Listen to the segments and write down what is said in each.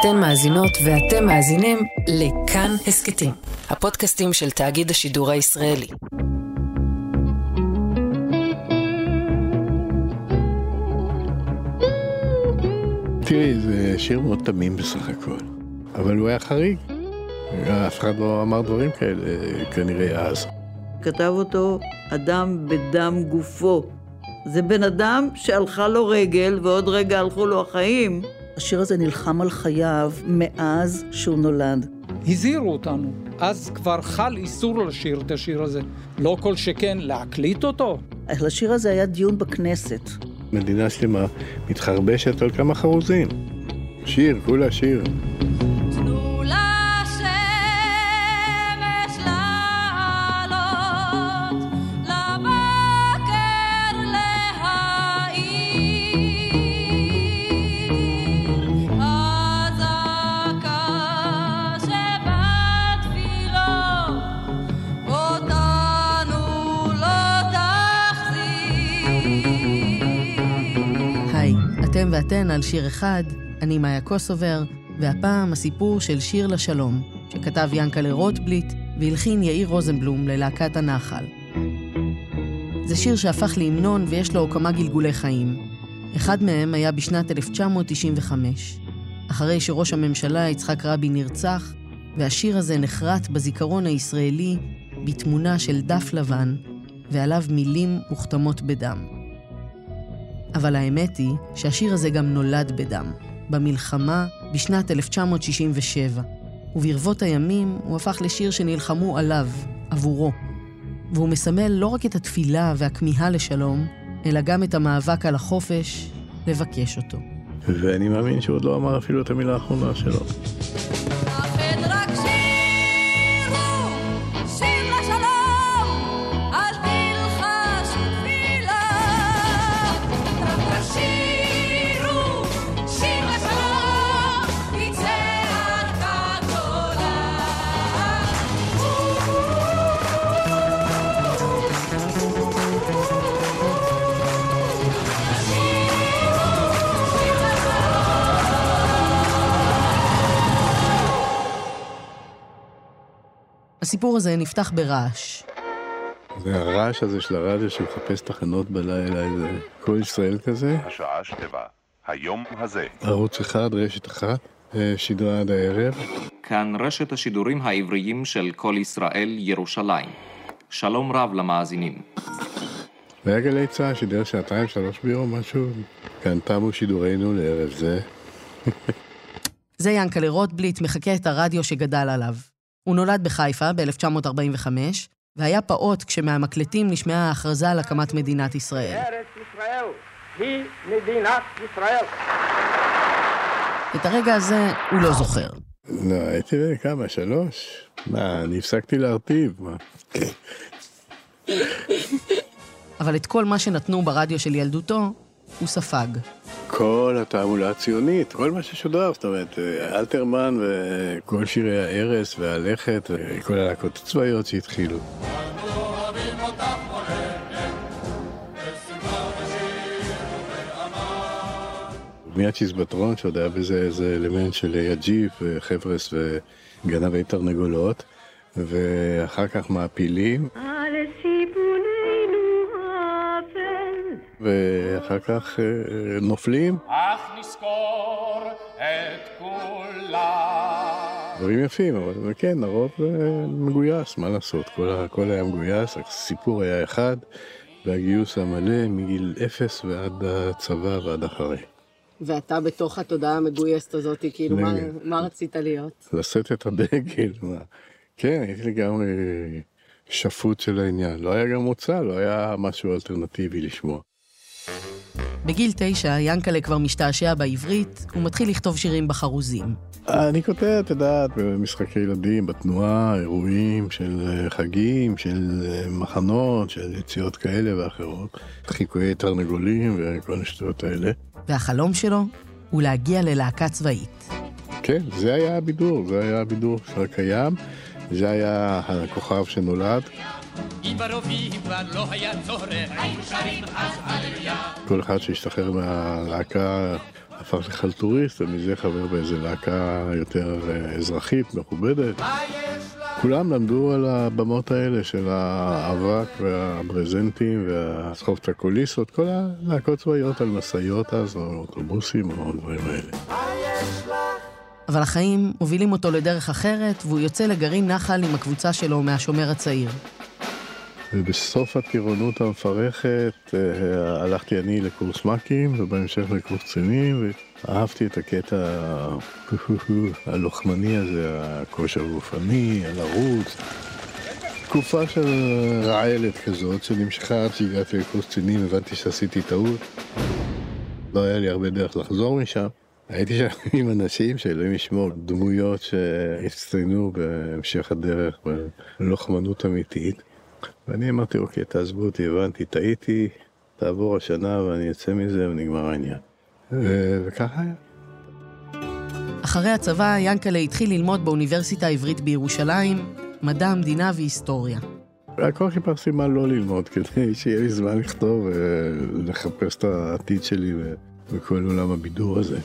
אתן מאזינות ואתם מאזינים לכאן הסכתים, הפודקאסטים של תאגיד השידור הישראלי. תראי, זה שיר מאוד תמים בסך הכל, אבל הוא היה חריג. אף אחד לא אמר דברים כאלה כנראה אז. כתב אותו אדם בדם גופו. זה בן אדם שהלכה לו רגל ועוד רגע הלכו לו החיים. השיר הזה נלחם על חייו מאז שהוא נולד. הזהירו אותנו. אז כבר חל איסור לשיר את השיר הזה. לא כל שכן להקליט אותו. לשיר הזה היה דיון בכנסת. מדינה שלמה מתחרבשת על כמה חרוזים. שיר, כולה שיר. על שיר אחד, אני מאיה קוסובר, והפעם הסיפור של שיר לשלום, שכתב ינקלה רוטבליט והלחין יאיר רוזנבלום ללהקת הנחל. זה שיר שהפך להמנון ויש לו כמה גלגולי חיים. אחד מהם היה בשנת 1995, אחרי שראש הממשלה יצחק רבין נרצח, והשיר הזה נחרט בזיכרון הישראלי בתמונה של דף לבן, ועליו מילים מוכתמות בדם. אבל האמת היא שהשיר הזה גם נולד בדם, במלחמה בשנת 1967, וברבות הימים הוא הפך לשיר שנלחמו עליו, עבורו. והוא מסמל לא רק את התפילה והכמיהה לשלום, אלא גם את המאבק על החופש לבקש אותו. ואני מאמין שהוא עוד לא אמר אפילו את המילה האחרונה שלו. הסיפור הזה נפתח ברעש. זה הרעש הזה של הרדיו שמחפש תחנות בלילה, איזה כל ישראל כזה. השעה שבע, היום הזה. ערוץ אחד, רשת אחת, אה, שידרה עד הערב. כאן רשת השידורים העבריים של כל ישראל ירושלים. שלום רב למאזינים. והיה גלי צה"ל שידר שעתיים, שלוש ביום, משהו. כאן תמו שידורינו לערב זה. זה ינקלה רוטבליט מחקה את הרדיו שגדל עליו. הוא נולד בחיפה ב-1945, והיה פעוט כשמהמקלטים נשמעה ההכרזה על הקמת מדינת ישראל. ארץ ישראל היא מדינת ישראל. את הרגע הזה הוא לא זוכר. לא, הייתי בן כמה? שלוש? מה, אני הפסקתי להרטיב, מה? אבל את כל מה שנתנו ברדיו של ילדותו, הוא ספג. כל התעמולה הציונית, כל מה ששודר, זאת אומרת, אלתרמן וכל שירי הארס והלכת וכל הלהקות הצבאיות שהתחילו. מיד צ'יזבטרון, שעוד היה בזה איזה אלמנט של יג'יפ וחבר'ס וגנבי תרנגולות, ואחר כך מעפילים. ואחר כך נופלים. אך נזכור את כולם. דברים יפים, אבל כן, הרוב מגויס, מה לעשות, כל הכל היה מגויס, הסיפור היה אחד, והגיוס המלא מגיל אפס ועד הצבא ועד אחרי. ואתה בתוך התודעה המגויסת הזאת, כאילו, מה, מה רצית להיות? לשאת את הדגל, מה. כן, הייתי לגמרי שפוט של העניין. לא היה גם מוצא, לא היה משהו אלטרנטיבי לשמוע. בגיל תשע, ינקלה כבר משתעשע בעברית, הוא מתחיל לכתוב שירים בחרוזים. אני כותב, את יודעת, במשחקי ילדים, בתנועה, אירועים של חגים, של מחנות, של יציאות כאלה ואחרות, חיקויי תרנגולים וכל השטויות האלה. והחלום שלו הוא להגיע ללהקה צבאית. כן, זה היה הבידור, זה היה הבידור הקיים, זה היה הכוכב שנולד. לא היה צורך, היינו שרים אז הללויה. כל אחד שהשתחרר מהלהקה הפך לחלטוריסט, ומזה חבר באיזה להקה יותר אה, אזרחית, מכובדת. כולם למדו על הבמות האלה של האבק והברזנטים והסחופטקוליסות, כל הלהקות צבאיות על משאיות אז, או אוטובוסים או דברים האלה. אבל החיים מובילים אותו לדרך אחרת, והוא יוצא לגרעין נחל עם הקבוצה שלו מהשומר הצעיר. ובסוף הטירונות המפרכת אה, הלכתי אני לקורס מ"כים ובהמשך לקורס קצינים ואהבתי את הקטע הלוחמני הזה, הכושר הגופני, הלרוץ. תקופה של רעלת כזאת שנמשכה עד שהגעתי לקורס קצינים, הבנתי שעשיתי טעות. לא היה לי הרבה דרך לחזור משם. הייתי שם עם אנשים שאלוהים ישמור, דמויות שהצטיינו בהמשך הדרך בלוחמנות אמיתית. ואני אמרתי, אוקיי, תעזבו אותי, הבנתי, טעיתי, תעבור השנה ואני אצא מזה ונגמר העניין. וככה היה. אחרי הצבא, ינקלה התחיל ללמוד באוניברסיטה העברית בירושלים, מדע המדינה והיסטוריה. הכל חיפשתי מה לא ללמוד, כדי שיהיה לי זמן לכתוב ולחפש את העתיד שלי בכל עולם הבידור הזה.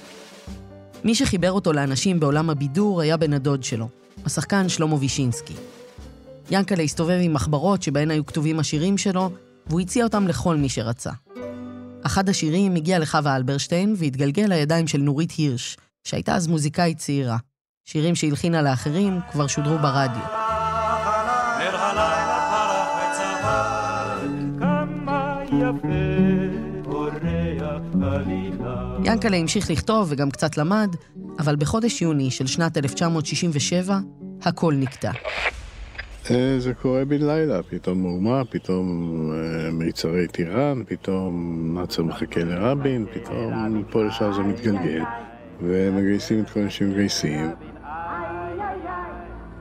מי שחיבר אותו לאנשים בעולם הבידור היה בן הדוד שלו, השחקן שלמה וישינסקי. ינקלה הסתובב עם מחברות שבהן היו כתובים השירים שלו, והוא הציע אותם לכל מי שרצה. אחד השירים הגיע לחווה אלברשטיין והתגלגל לידיים של נורית הירש, שהייתה אז מוזיקאית צעירה. שירים שהלחינה לאחרים כבר שודרו ברדיו. ינקלה המשיך לכתוב וגם קצת למד, אבל בחודש יוני של שנת 1967, הכל נקטע. אה, זה קורה בן לילה, פתאום מהומה, פתאום אה, מיצרי טיראן, פתאום נאצר מחכה לרבין, פתאום מפה לשם זה מתגלגל, ומגייסים את כל אנשים שמגייסים.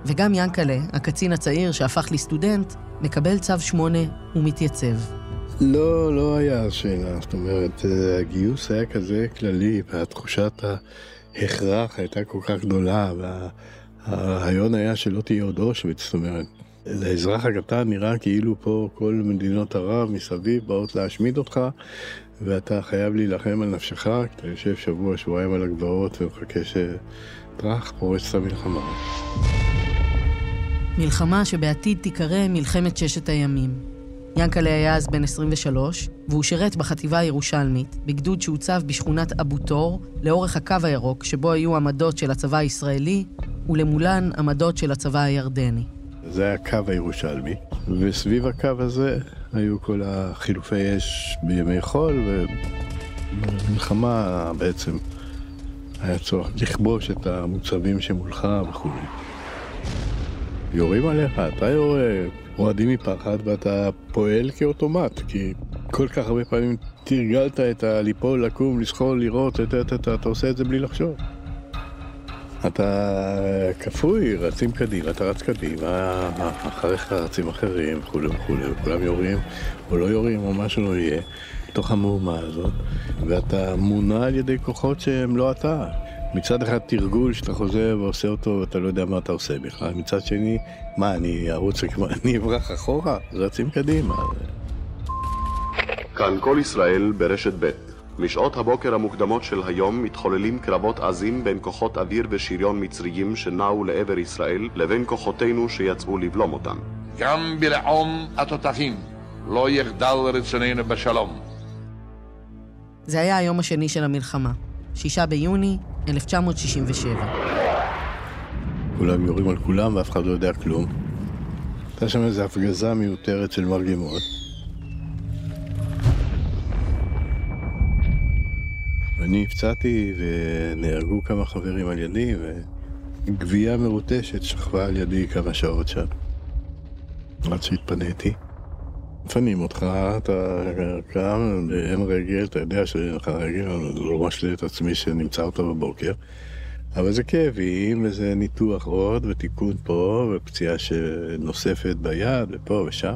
וגם ינקלה, הקצין הצעיר שהפך לסטודנט, מקבל צו שמונה ומתייצב. לא, לא היה שאלה, זאת אומרת, אה, הגיוס היה כזה כללי, והתחושת ההכרח הייתה כל כך גדולה, וה... הרעיון היה שלא תהיה עוד אושוויץ, זאת אומרת, לאזרח הקטן נראה כאילו פה כל מדינות ערב מסביב באות להשמיד אותך, ואתה חייב להילחם על נפשך, אתה יושב שבוע, שבועיים על הגבעות ומחכה שטראח פורץ את המלחמה. מלחמה שבעתיד תיקרא מלחמת ששת הימים. ינקלה היה אז בן 23, והוא שירת בחטיבה הירושלמית, בגדוד שהוצב בשכונת אבו תור, לאורך הקו הירוק, שבו היו עמדות של הצבא הישראלי, ולמולן עמדות של הצבא הירדני. זה היה הקו הירושלמי, וסביב הקו הזה היו כל החילופי אש בימי חול, ובמלחמה בעצם היה צורך לכבוש את המוצבים שמולך וכו'. יורים עליך, אתה יורה, רועדים מפחד ואתה פועל כאוטומט, כי כל כך הרבה פעמים תרגלת את הליפול, לקום, לזחול, לראות, אתה עושה את זה בלי לחשוב. אתה כפוי, רצים קדימה, אתה רץ קדימה, אחריך רצים אחרים וכולי וכולי, וכולם יורים או לא יורים או מה שלא יהיה, בתוך המהומה הזאת, ואתה מונע על ידי כוחות שהם לא אתה. מצד אחד תרגול שאתה חוזר ועושה אותו ואתה לא יודע מה אתה עושה בכלל, מצד שני, מה, אני ארוץ, אני אברח אחורה? רצים קדימה. כאן כל ישראל ברשת ב' משעות הבוקר המוקדמות של היום מתחוללים קרבות עזים בין כוחות אוויר ושריון מצריים שנעו לעבר ישראל לבין כוחותינו שיצאו לבלום אותם. גם בלעום התותחים לא יחדל רצוננו בשלום. זה היה היום השני של המלחמה, שישה ביוני 1967. כולם יורים על כולם ואף אחד לא יודע כלום. הייתה שם איזו הפגזה מיותרת של מרגמות. אני הפצעתי ונהרגו כמה חברים על ידי וגבייה מרוטשת שכבה על ידי כמה שעות שם. עד שהתפניתי. מפנים אותך, אתה קם, אין רגל, אתה יודע שאין לך רגל, אני לא משלה את עצמי שנמצא אותו בבוקר. אבל זה כאבים, וזה ניתוח עוד, ותיקון פה, ופציעה שנוספת ביד, ופה ושם.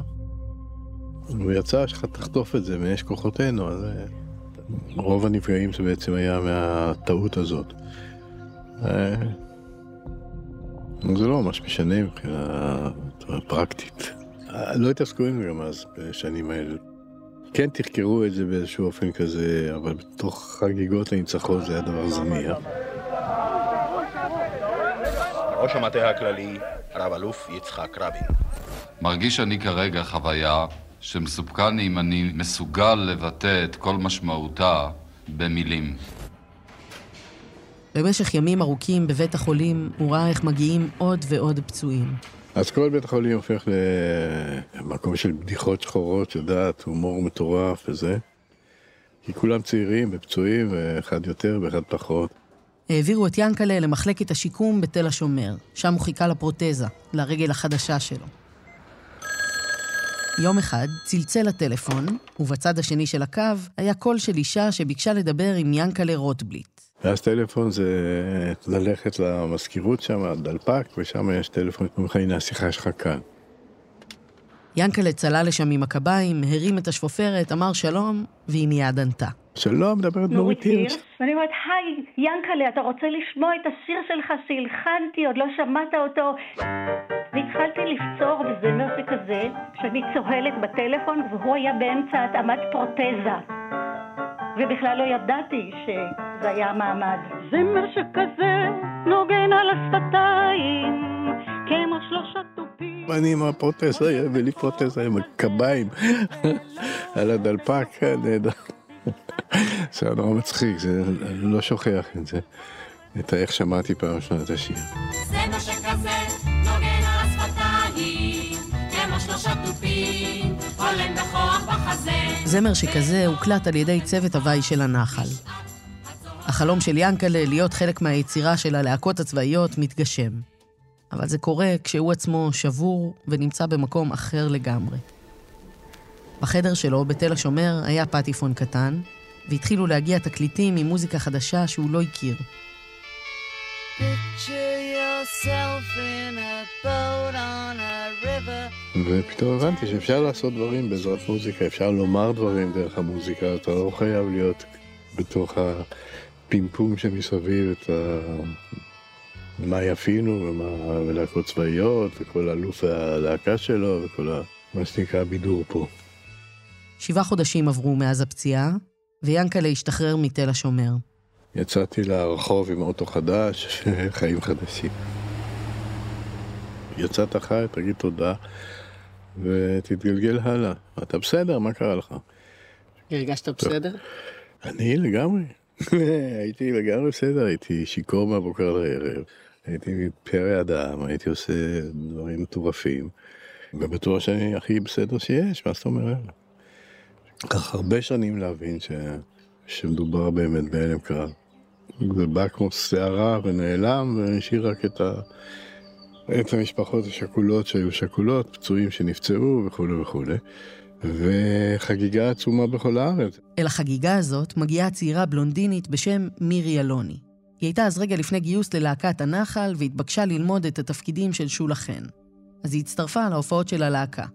הוא יצא שאתה תחטוף את זה מאש כוחותינו, אז רוב הנפגעים זה בעצם היה מהטעות הזאת. אה, זה לא ממש משנה מבחינה פרקטית. לא התעסקו עם זה גם אז, בשנים האלה. כן תחקרו את זה באיזשהו אופן כזה, אבל בתוך חגיגות הניצחון זה היה דבר זניח. ראש המטה הכללי, רב אלוף יצחק רבין. מרגיש אני כרגע חוויה שמסופקני אם אני מסוגל לבטא את כל משמעותה במילים. במשך ימים ארוכים בבית החולים הוא ראה איך מגיעים עוד ועוד פצועים. אז כל בית החולים הופך למקום של בדיחות שחורות, יודעת, הומור מטורף וזה. כי כולם צעירים ופצועים, ואחד יותר ואחד פחות. העבירו את ינקלה למחלקת השיקום בתל השומר. שם הוא חיכה לפרוטזה, לרגל החדשה שלו. יום אחד צלצל הטלפון, ובצד השני של הקו היה קול של אישה שביקשה לדבר עם ינקלה רוטבליט. ואז טלפון זה ללכת למזכירות שם, דלפק, ושם יש טלפון, אומרים לך, הנה השיחה שלך כאן. ינקלה צלל לשם עם הקביים, הרים את השפופרת, אמר שלום, והיא מיד ענתה. שלום, מדברת נורית הירש. ואני אומרת, היי, ינקלה, אתה רוצה לשמוע את השיר שלך שהלחנתי, עוד לא שמעת אותו? והתחלתי לפצור בזמר שכזה, שאני צוהלת בטלפון, והוא היה באמצע התאמת פרוטזה. ובכלל לא ידעתי שזה היה המעמד. זמר שכזה נוגן על השפתיים, כמו שלושה תופים. אני עם הפרוטזה, ולי פרוטזה עם הקביים על הדלפק, נהדר. זה היה נורא מצחיק, זה, אני לא שוכח את זה. את איך שמעתי פעם ראשונה את השיר. שכזה נוגן זמר שכזה הוקלט על ידי צוות הוואי של הנחל. החלום של ינקלה להיות חלק מהיצירה של הלהקות הצבאיות מתגשם. אבל זה קורה כשהוא עצמו שבור ונמצא במקום אחר לגמרי. בחדר שלו, בתל השומר, היה פטיפון קטן, והתחילו להגיע תקליטים עם מוזיקה חדשה שהוא לא הכיר. ופתאום הבנתי שאפשר לעשות דברים בעזרת מוזיקה, אפשר לומר דברים דרך המוזיקה, אתה לא חייב להיות בתוך הפימפום שמסביב, את ה... מה יפינו, ומה... ולהקות צבאיות, וכל אלוף הלהקה שלו, וכל ה... מה שנקרא בידור פה. שבעה חודשים עברו מאז הפציעה, ויאנקלה השתחרר מתל השומר. יצאתי לרחוב עם אוטו חדש, חיים חדשים. יצאת חי, תגיד תודה, ותתגלגל הלאה. אתה בסדר, מה קרה לך? הרגשת בסדר? אני לגמרי. הייתי לגמרי בסדר, הייתי שיכור מהבוקר לערב, הייתי פרא אדם, הייתי עושה דברים מטורפים, ובטוח שאני הכי בסדר שיש, מה זאת אומרת? לקח הרבה שנים להבין ש... שמדובר באמת בהלם קרב. זה בא כמו סערה ונעלם, והשאיר רק את, ה... את המשפחות השכולות שהיו שכולות, פצועים שנפצעו וכולי וכולי. וחגיגה עצומה בכל הארץ. אל החגיגה הזאת מגיעה צעירה בלונדינית בשם מירי אלוני. היא הייתה אז רגע לפני גיוס ללהקת הנחל והתבקשה ללמוד את התפקידים של שולה חן. אז היא הצטרפה להופעות של הלהקה.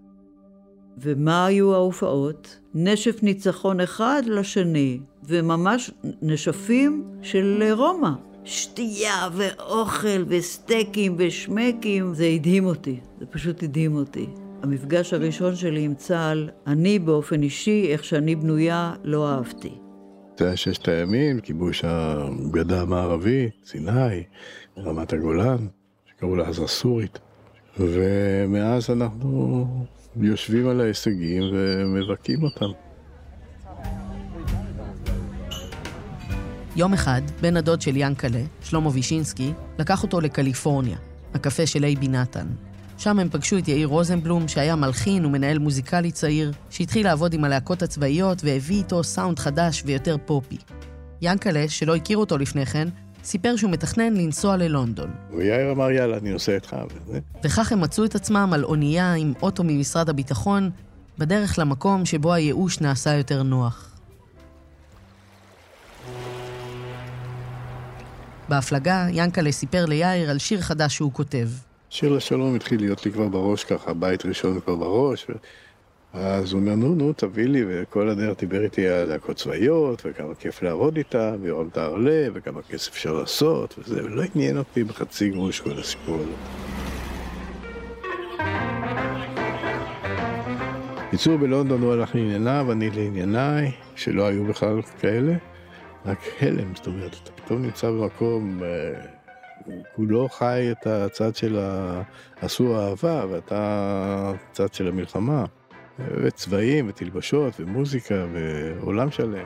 ומה היו ההופעות? נשף ניצחון אחד לשני, וממש נשפים של רומא. שתייה ואוכל וסטייקים ושמקים, זה הדהים אותי, זה פשוט הדהים אותי. המפגש הראשון שלי עם צה"ל, אני באופן אישי, איך שאני בנויה, לא אהבתי. זה היה ששת הימים, כיבוש הגדה המערבית, סיני, רמת הגולן, שקראו לה אז הסורית. ומאז אנחנו יושבים על ההישגים ומבכים אותם. יום אחד, בן הדוד של ינקלה, שלמה וישינסקי, לקח אותו לקליפורניה, הקפה של אייבי נתן. שם הם פגשו את יאיר רוזנבלום, שהיה מלחין ומנהל מוזיקלי צעיר, שהתחיל לעבוד עם הלהקות הצבאיות והביא איתו סאונד חדש ויותר פופי. ינקלה, שלא הכיר אותו לפני כן, סיפר שהוא מתכנן לנסוע ללונדון. ויאיר אמר, יאללה, אני נוסע איתך. וכך הם מצאו את עצמם על אונייה עם אוטו ממשרד הביטחון, בדרך למקום שבו הייאוש נעשה יותר נוח. בהפלגה, ינקלה סיפר ליאיר על שיר חדש שהוא כותב. שיר לשלום התחיל להיות לי כבר בראש ככה, בית ראשון כבר בראש. ו... אז הוא אומר, נו, נו, תביא לי, וכל הדרך דיבר איתי על להקות צבאיות, וכמה כיף לעבוד איתה, ויורם תערלה, וכמה כסף אפשר לעשות, וזה, ולא עניין אותי בחצי גרוש כל הסיפור הזה. בקיצור, בלונדון הוא הלך לענייניו, אני לענייניי, שלא היו בכלל כאלה, רק הלם, זאת אומרת, אתה פתאום נמצא במקום, אה, כולו חי את הצד של ה... עשו אהבה, ואתה צד של המלחמה, וצבעים, ותלבושות, ומוזיקה, ועולם שלם.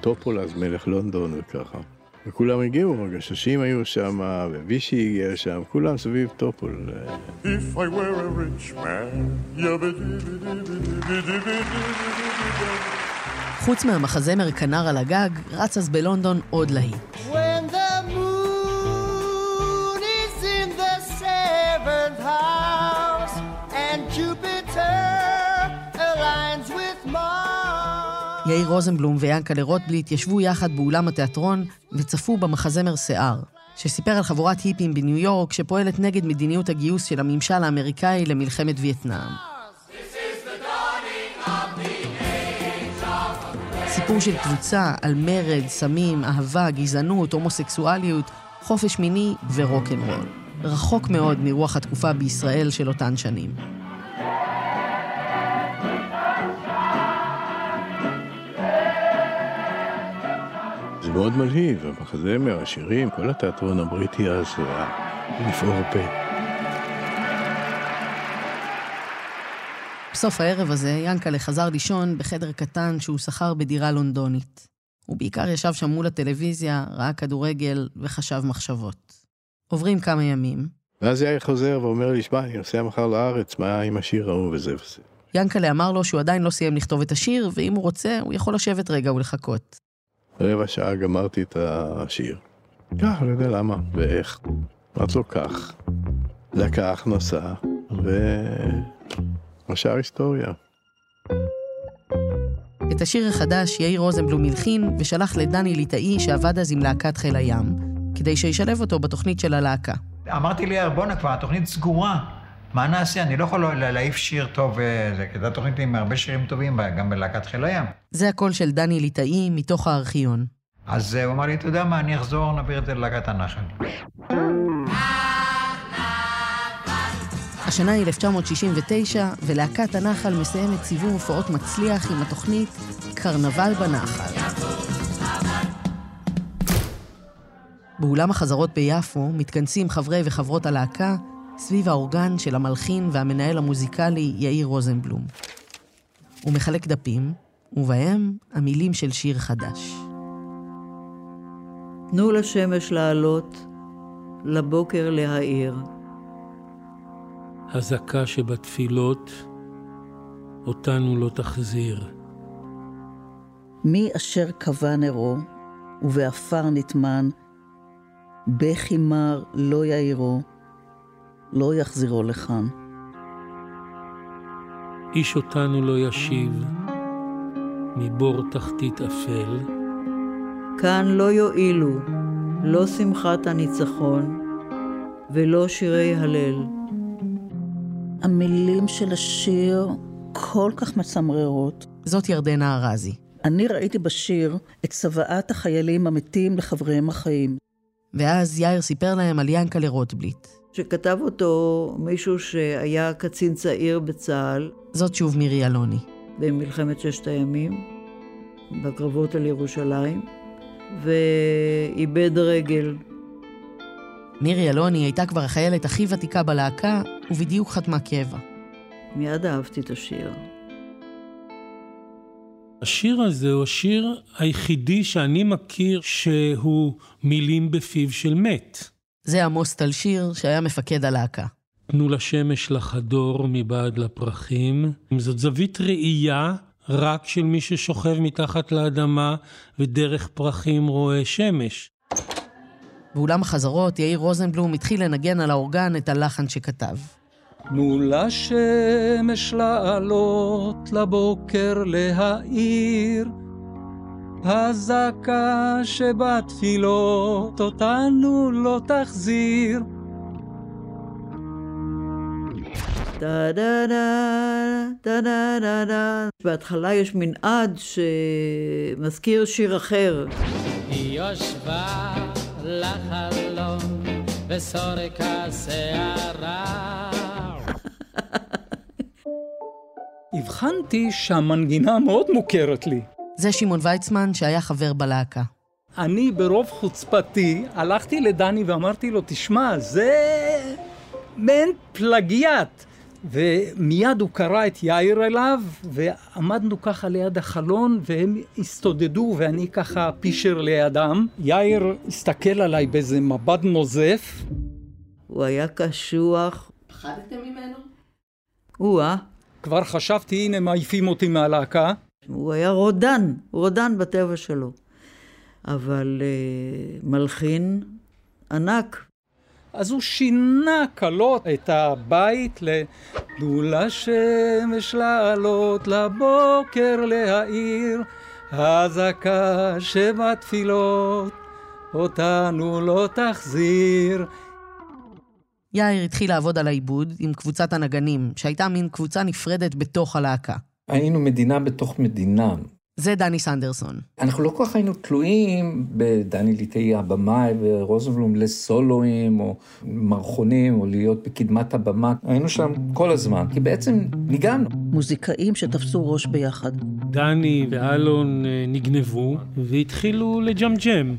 טופול אז מלך לונדון וככה. וכולם הגיעו, הגששים היו שם, ווישי הגיע שם, כולם סביב טופול. If I were a rich man, חוץ מהמחזמר כנר על הגג, רץ אז בלונדון עוד להיט. יאיר רוזנבלום ויענקלה רוטבליט ישבו יחד באולם התיאטרון וצפו במחזמר שיער, שסיפר על חבורת היפים בניו יורק שפועלת נגד מדיניות הגיוס של הממשל האמריקאי למלחמת וייטנאם. סיפור של קבוצה על מרד, סמים, אהבה, גזענות, הומוסקסואליות, חופש מיני ורוקנרול. רחוק מאוד מרוח התקופה בישראל של אותן שנים. מאוד מלהיב, המחזמר, השירים, כל התיאטרון הבריטי אז היה לפעור פה. בסוף הערב הזה, ינקלה חזר לישון בחדר קטן שהוא שכר בדירה לונדונית. הוא בעיקר ישב שם מול הטלוויזיה, ראה כדורגל וחשב מחשבות. עוברים כמה ימים. ואז יאיר חוזר ואומר לי, שמע, אני נוסע מחר לארץ, מה עם השיר ההוא וזה וזה. ינקלה אמר לו שהוא עדיין לא סיים לכתוב את השיר, ואם הוא רוצה, הוא יכול לשבת רגע ולחכות. רבע שעה גמרתי את השיר. כך, לא יודע למה ואיך. אמרתי לו, כך. לקח, נסע, והשאר היסטוריה. את השיר החדש יאיר רוזנבלום הלחין ושלח לדני ליטאי שעבד אז עם להקת חיל הים, כדי שישלב אותו בתוכנית של הלהקה. אמרתי לי, בואנה, כבר התוכנית סגורה. מה נעשה? אני לא יכול להעיף שיר טוב, זה, כי זו תוכנית עם הרבה שירים טובים, גם בלהקת חיל הים. זה הקול של דני ליטאי מתוך הארכיון. אז הוא אמר לי, אתה יודע מה, אני אחזור, נעביר את זה ללהקת הנחל. השנה היא 1969, ולהקת הנחל מסיימת סיבוב הופעות מצליח עם התוכנית קרנבל בנחל. באולם החזרות ביפו מתכנסים חברי וחברות הלהקה סביב האורגן של המלחין והמנהל המוזיקלי יאיר רוזנבלום. הוא מחלק דפים, ובהם המילים של שיר חדש. תנו לשמש לעלות, לבוקר להאיר. הזקה שבתפילות, אותנו לא תחזיר. מי אשר קבע נרו, ובעפר נטמן, בכי מר לא יאירו, לא יחזירו לכאן. איש אותנו לא ישיב, מבור תחתית אפל. כאן לא יועילו, לא שמחת הניצחון, ולא שירי הלל. המילים של השיר כל כך מצמררות. זאת ירדנה ארזי. אני ראיתי בשיר את צוואת החיילים המתים לחבריהם החיים. ואז יאיר סיפר להם על ינקלה רוטבליט. שכתב אותו מישהו שהיה קצין צעיר בצה"ל. זאת שוב מירי אלוני. במלחמת ששת הימים, בקרבות על ירושלים, ואיבד רגל. מירי אלוני הייתה כבר החיילת הכי ותיקה בלהקה, ובדיוק חתמה קבע. מיד אהבתי את השיר. השיר הזה הוא השיר היחידי שאני מכיר שהוא מילים בפיו של מת. זה עמוס טלשיר, שהיה מפקד הלהקה. תנו לשמש לחדור מבעד לפרחים. זאת זווית ראייה רק של מי ששוכב מתחת לאדמה ודרך פרחים רואה שמש. באולם החזרות, יאיר רוזנבלום התחיל לנגן על האורגן את הלחן שכתב. תנו לשמש לעלות, לבוקר להאיר. הזעקה שבתפילות אותנו לא תחזיר. דה דה דה דה דה דה דה בהתחלה יש מנעד שמזכיר שיר אחר. היא יושבה לחלום וסורק השערה הבחנתי שהמנגינה מאוד מוכרת לי. זה שמעון ויצמן שהיה חבר בלהקה. אני ברוב חוצפתי הלכתי לדני ואמרתי לו, תשמע, זה מעין פלגיאט. ומיד הוא קרא את יאיר אליו, ועמדנו ככה ליד החלון, והם הסתודדו, ואני ככה פישר לידם. יאיר הסתכל עליי באיזה מבט נוזף. הוא היה קשוח. פחדתם ממנו? הוא-אה. כבר חשבתי, הנה מעיפים אותי מהלהקה. הוא היה רודן, רודן בטבע שלו. אבל uh, מלחין ענק. אז הוא שינה קלות את הבית ל"תנו לשמש לעלות לבוקר להאיר, הזעקה שבתפילות אותנו לא תחזיר". יאיר התחיל לעבוד על העיבוד עם קבוצת הנגנים, שהייתה מין קבוצה נפרדת בתוך הלהקה. היינו מדינה בתוך מדינה. זה דני סנדרסון. אנחנו לא כל כך היינו תלויים בדני ליטאי הבמאי ורוזנבלום לסולואים או מערכונים או להיות בקדמת הבמה. היינו שם כל הזמן, כי בעצם ניגענו. מוזיקאים שתפסו ראש ביחד. דני ואלון אה, נגנבו והתחילו לג'מג'ם.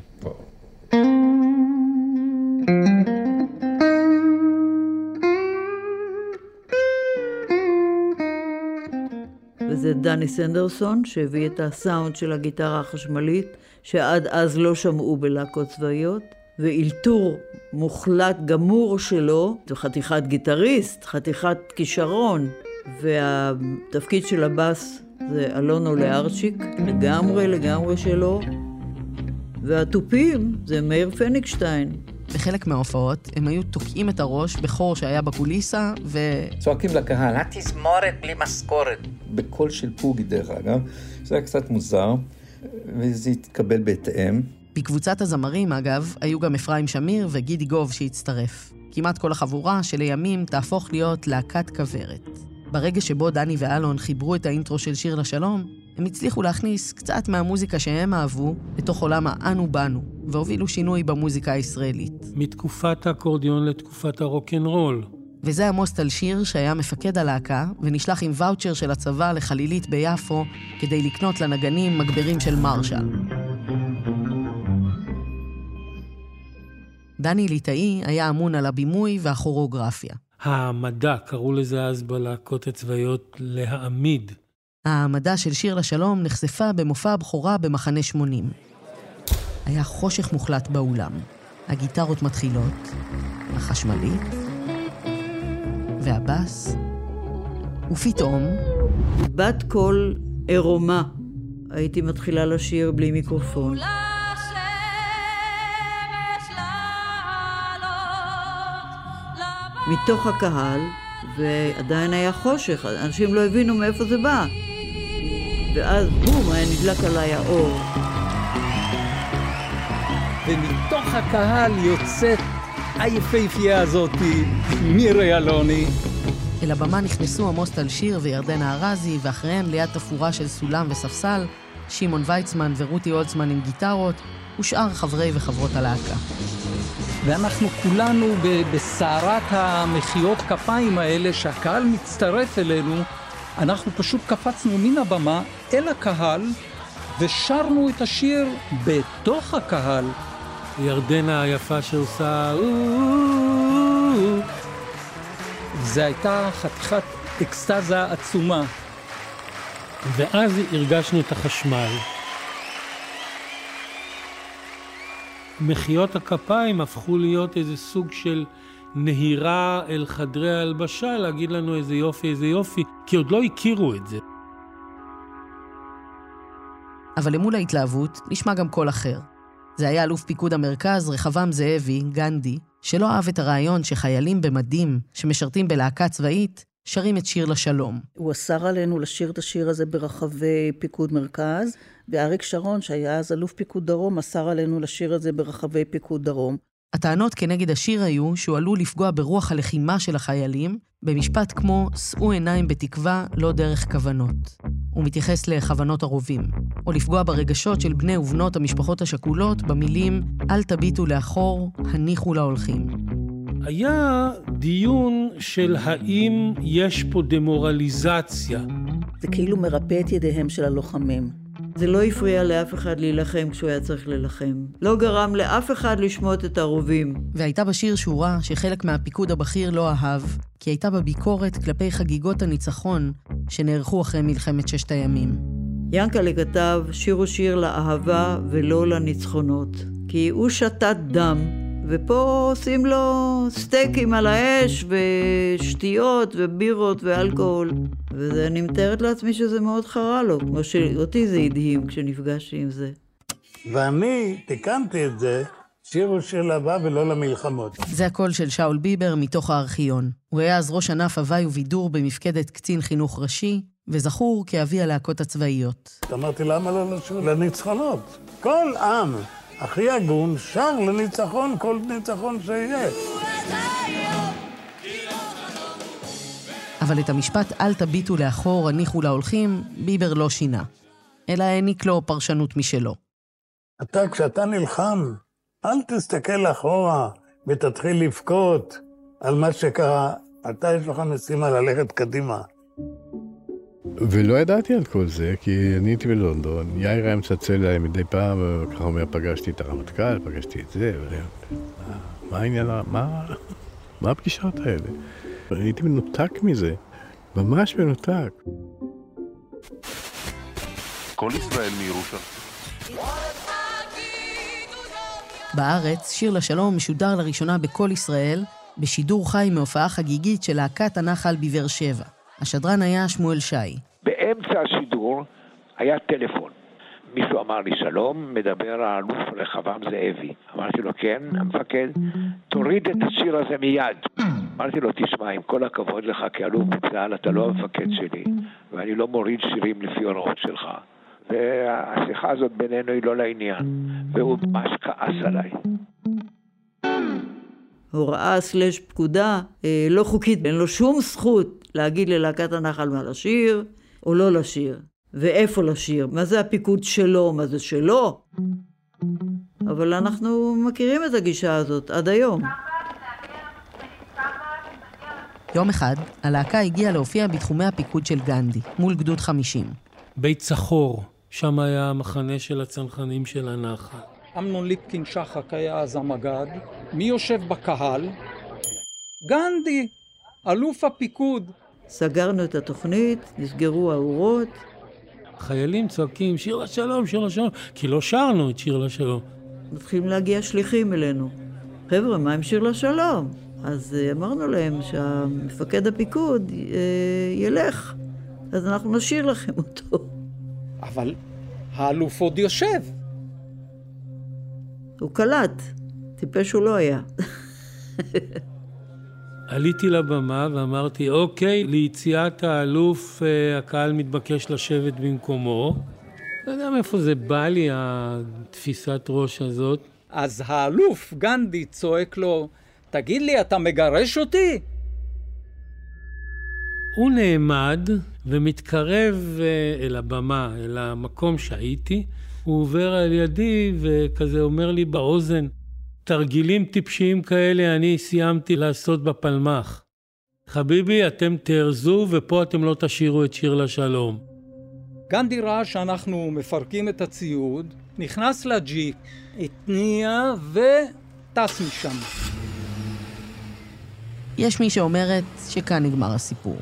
וזה דני סנדרסון, שהביא את הסאונד של הגיטרה החשמלית, שעד אז לא שמעו בלהקות צבאיות, ואילתור מוחלט גמור שלו, זה חתיכת גיטריסט, חתיכת כישרון, והתפקיד של הבאס זה אלונו לארצ'יק, לגמרי לגמרי שלו, והתופים זה מאיר פניגשטיין. בחלק מההופעות הם היו תוקעים את הראש בחור שהיה בקוליסה, ו... צועקים לקהל, התזמורת בלי משכורת. בקול של פוגי דרך אגב, זה היה קצת מוזר, וזה התקבל בהתאם. בקבוצת הזמרים, אגב, היו גם אפרים שמיר וגידי גוב שהצטרף. כמעט כל החבורה שלימים תהפוך להיות להקת כוורת. ברגע שבו דני ואלון חיברו את האינטרו של שיר לשלום, הם הצליחו להכניס קצת מהמוזיקה שהם אהבו לתוך עולם האנו באנו, והובילו שינוי במוזיקה הישראלית. מתקופת האקורדיון לתקופת הרוקנרול. וזה עמוס טלשיר שהיה מפקד הלהקה, ונשלח עם ואוצ'ר של הצבא לחלילית ביפו כדי לקנות לנגנים מגברים של מרשל. דני ליטאי היה אמון על הבימוי והכוריאוגרפיה. העמדה, קראו לזה אז בלהקות הצבאיות להעמיד. העמדה של שיר לשלום נחשפה במופע הבכורה במחנה 80. היה חושך מוחלט באולם. הגיטרות מתחילות, החשמלית והבאס, ופתאום... בת קול עירומה. הייתי מתחילה לשיר בלי מיקרופון. מתוך הקהל, ועדיין היה חושך, אנשים לא הבינו מאיפה זה בא. ואז בום, היה נדלק עליי האור. ומתוך הקהל יוצאת היפהפייה הזאתי, מירי אלוני. אל הבמה נכנסו עמוס טלשיר וירדנה ארזי, ואחריהם ליד תפאורה של סולם וספסל, שמעון ויצמן ורותי הולצמן עם גיטרות, ושאר חברי וחברות הלהקה. ואנחנו כולנו בסערת המחיאות כפיים האלה, שהקהל מצטרף אלינו, אנחנו פשוט קפצנו מן הבמה אל הקהל ושרנו את השיר בתוך הקהל. ירדנה היפה שעושה... זו הייתה חתיכת אקסטזה עצומה. ואז הרגשנו את החשמל. מחיאות הכפיים הפכו להיות איזה סוג של נהירה אל חדרי ההלבשה, להגיד לנו איזה יופי, איזה יופי, כי עוד לא הכירו את זה. אבל למול ההתלהבות נשמע גם קול אחר. זה היה אלוף פיקוד המרכז, רחבעם זאבי, גנדי, שלא אהב את הרעיון שחיילים במדים שמשרתים בלהקה צבאית שרים את שיר לשלום. הוא אסר עלינו לשיר את השיר הזה ברחבי פיקוד מרכז, ואריק שרון, שהיה אז אלוף פיקוד דרום, אסר עלינו לשיר את זה ברחבי פיקוד דרום. הטענות כנגד השיר היו שהוא עלול לפגוע ברוח הלחימה של החיילים, במשפט כמו שאו עיניים בתקווה, לא דרך כוונות. הוא מתייחס לכוונות הרובים. או לפגוע ברגשות של בני ובנות המשפחות השכולות במילים אל תביטו לאחור, הניחו להולכים. היה דיון של האם יש פה דמורליזציה זה כאילו מרפא את ידיהם של הלוחמים. זה לא הפריע לאף אחד להילחם כשהוא היה צריך להילחם. לא גרם לאף אחד לשמוט את הרובים. והייתה בשיר שורה שחלק מהפיקוד הבכיר לא אהב, כי הייתה בה ביקורת כלפי חגיגות הניצחון שנערכו אחרי מלחמת ששת הימים. ינקלה כתב, שיר הוא שיר לאהבה ולא לניצחונות. כי הוא שתת דם, ופה עושים לו סטייקים על האש, ושתיות, ובירות, ואלכוהול. ואני מתארת לעצמי שזה מאוד חרה לו, כמו שאותי זה הדהים כשנפגשתי עם זה. ואני תיקנתי את זה, שיר הוא שיר לאהבה ולא למלחמות. זה הקול של שאול ביבר מתוך הארכיון. הוא היה אז ראש ענף הוואי ובידור במפקדת קצין חינוך ראשי, וזכור כאבי הלהקות הצבאיות. אמרתי, למה לא לשיר לניצחונות? כל עם הכי הגון שר לניצחון, כל ניצחון שיהיה. אבל את המשפט "אל תביטו לאחור, הניחו להולכים", ביבר לא שינה, אלא העניק לו פרשנות משלו. אתה, כשאתה נלחם, אל תסתכל אחורה ותתחיל לבכות על מה שקרה. אתה, יש לך משימה ללכת קדימה. ולא ידעתי על כל זה, כי אני הייתי בלונדון, יאיר היה מצלצל אליי מדי פעם, וככה אומר, פגשתי את הרמטכ"ל, פגשתי את זה, ו... מה, העניין, מה, מה הפגישות האלה? הייתי מנותק מזה, ממש מנותק. כל ישראל מירושלים. בארץ, שיר לשלום משודר לראשונה בכל ישראל, בשידור חי מהופעה חגיגית של להקת הנחל בבאר שבע. השדרן היה שמואל שי. באמצע השידור היה טלפון. מישהו אמר לי, שלום, מדבר האלוף רחבעם זאבי. אמרתי לו, כן, המפקד, תוריד את השיר הזה מיד. אמרתי לו, תשמע, עם כל הכבוד לך כאלוף בצה"ל, אתה לא המפקד שלי, ואני לא מוריד שירים לפי הוראות שלך. והשיחה הזאת בינינו היא לא לעניין, והוא ממש כעס עליי. הוראה סלש פקודה אה, לא חוקית, אין לו שום זכות להגיד ללהקת הנחל מה לשיר או לא לשיר, ואיפה לשיר, מה זה הפיקוד שלו, מה זה שלו. אבל אנחנו מכירים את הגישה הזאת עד היום. יום אחד, הלהקה הגיעה להופיע בתחומי הפיקוד של גנדי, מול גדוד 50. בית סחור, שם היה המחנה של הצנחנים של הנחל. אמנון ליפקין שחק היה אז המג"ד. מי יושב בקהל? גנדי, אלוף הפיקוד. סגרנו את התוכנית, נסגרו האורות. חיילים צועקים, שיר לשלום, שיר לשלום, כי לא שרנו את שיר לשלום. מתחילים להגיע שליחים אלינו. חבר'ה, מה עם שיר לשלום? אז אה, אמרנו להם שהמפקד הפיקוד אה, ילך, אז אנחנו נשאיר לכם אותו. אבל האלוף עוד יושב. הוא קלט, טיפש הוא לא היה. עליתי לבמה ואמרתי, אוקיי, ליציאת האלוף אה, הקהל מתבקש לשבת במקומו. לא יודע מאיפה זה בא לי, התפיסת ראש הזאת. אז האלוף גנדי צועק לו, תגיד לי, אתה מגרש אותי? הוא נעמד ומתקרב אה, אל הבמה, אל המקום שהייתי. הוא עובר על ידי וכזה אומר לי באוזן, תרגילים טיפשיים כאלה אני סיימתי לעשות בפלמ"ח. חביבי, אתם תארזו ופה אתם לא תשאירו את שיר לשלום. גנדי ראה שאנחנו מפרקים את הציוד, נכנס לג'יפ, התניע וטס משם. יש מי שאומרת שכאן נגמר הסיפור.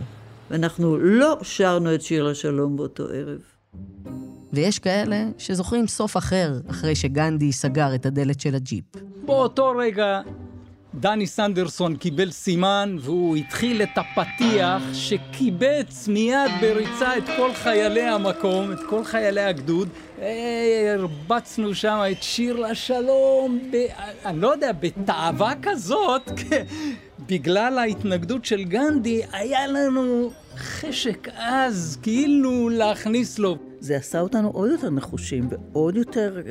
ואנחנו לא שרנו את שיר לשלום באותו ערב. ויש כאלה שזוכרים סוף אחר, אחרי שגנדי סגר את הדלת של הג'יפ. באותו רגע דני סנדרסון קיבל סימן והוא התחיל את הפתיח שקיבץ מיד בריצה את כל חיילי המקום, את כל חיילי הגדוד. אה, הרבצנו שם את שיר לשלום, ב... אני לא יודע, בתאווה כזאת, בגלל ההתנגדות של גנדי, היה לנו חשק עז, כאילו להכניס לו. זה עשה אותנו עוד יותר נחושים, ועוד יותר,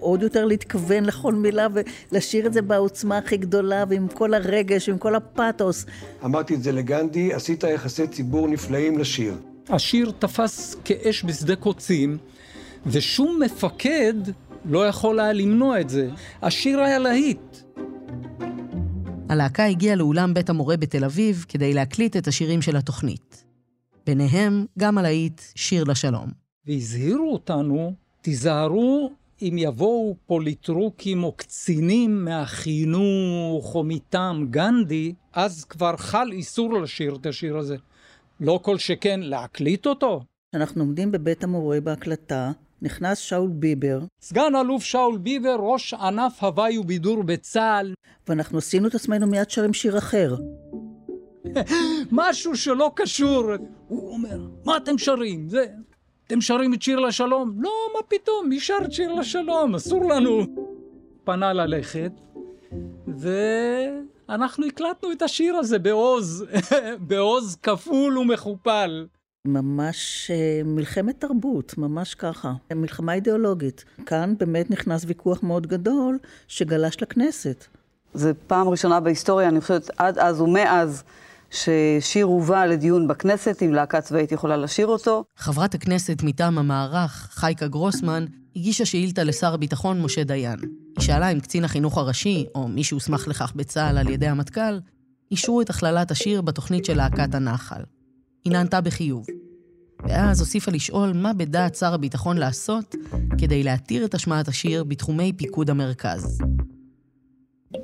עוד יותר להתכוון לכל מילה ולשיר את זה בעוצמה הכי גדולה, ועם כל הרגש, ועם כל הפאתוס. אמרתי את זה לגנדי, עשית יחסי ציבור נפלאים לשיר. השיר תפס כאש בשדה קוצים, ושום מפקד לא יכול היה למנוע את זה. השיר היה להיט. הלהקה הגיעה לאולם בית המורה בתל אביב כדי להקליט את השירים של התוכנית. ביניהם גם הלהיט "שיר לשלום". והזהירו אותנו, תיזהרו אם יבואו פוליטרוקים או קצינים מהחינוך או מטעם גנדי, אז כבר חל איסור לשיר את השיר הזה. לא כל שכן להקליט אותו. אנחנו עומדים בבית המורה בהקלטה, נכנס שאול ביבר. סגן אלוף שאול ביבר, ראש ענף הוואי ובידור בצה"ל. ואנחנו עשינו את עצמנו מיד שרים שיר אחר. משהו שלא קשור. הוא אומר, מה אתם שרים? זה... אתם שרים את שיר לשלום? לא, מה פתאום, מי שר את שיר לשלום? אסור לנו. פנה ללכת, ואנחנו הקלטנו את השיר הזה בעוז, בעוז כפול ומכופל. ממש אה, מלחמת תרבות, ממש ככה. מלחמה אידיאולוגית. כאן באמת נכנס ויכוח מאוד גדול שגלש לכנסת. זה פעם ראשונה בהיסטוריה, אני חושבת, עד אז ומאז. ששיר הובא לדיון בכנסת, אם להקה צבאית יכולה לשיר אותו. חברת הכנסת מטעם המערך, חייקה גרוסמן, הגישה שאילתה לשר הביטחון משה דיין. היא שאלה אם קצין החינוך הראשי, או מי שהוסמך לכך בצה"ל על ידי המטכ"ל, אישרו את הכללת השיר בתוכנית של להקת הנחל. היא נענתה בחיוב. ואז הוסיפה לשאול מה בדעת שר הביטחון לעשות כדי להתיר את השמעת השיר בתחומי פיקוד המרכז.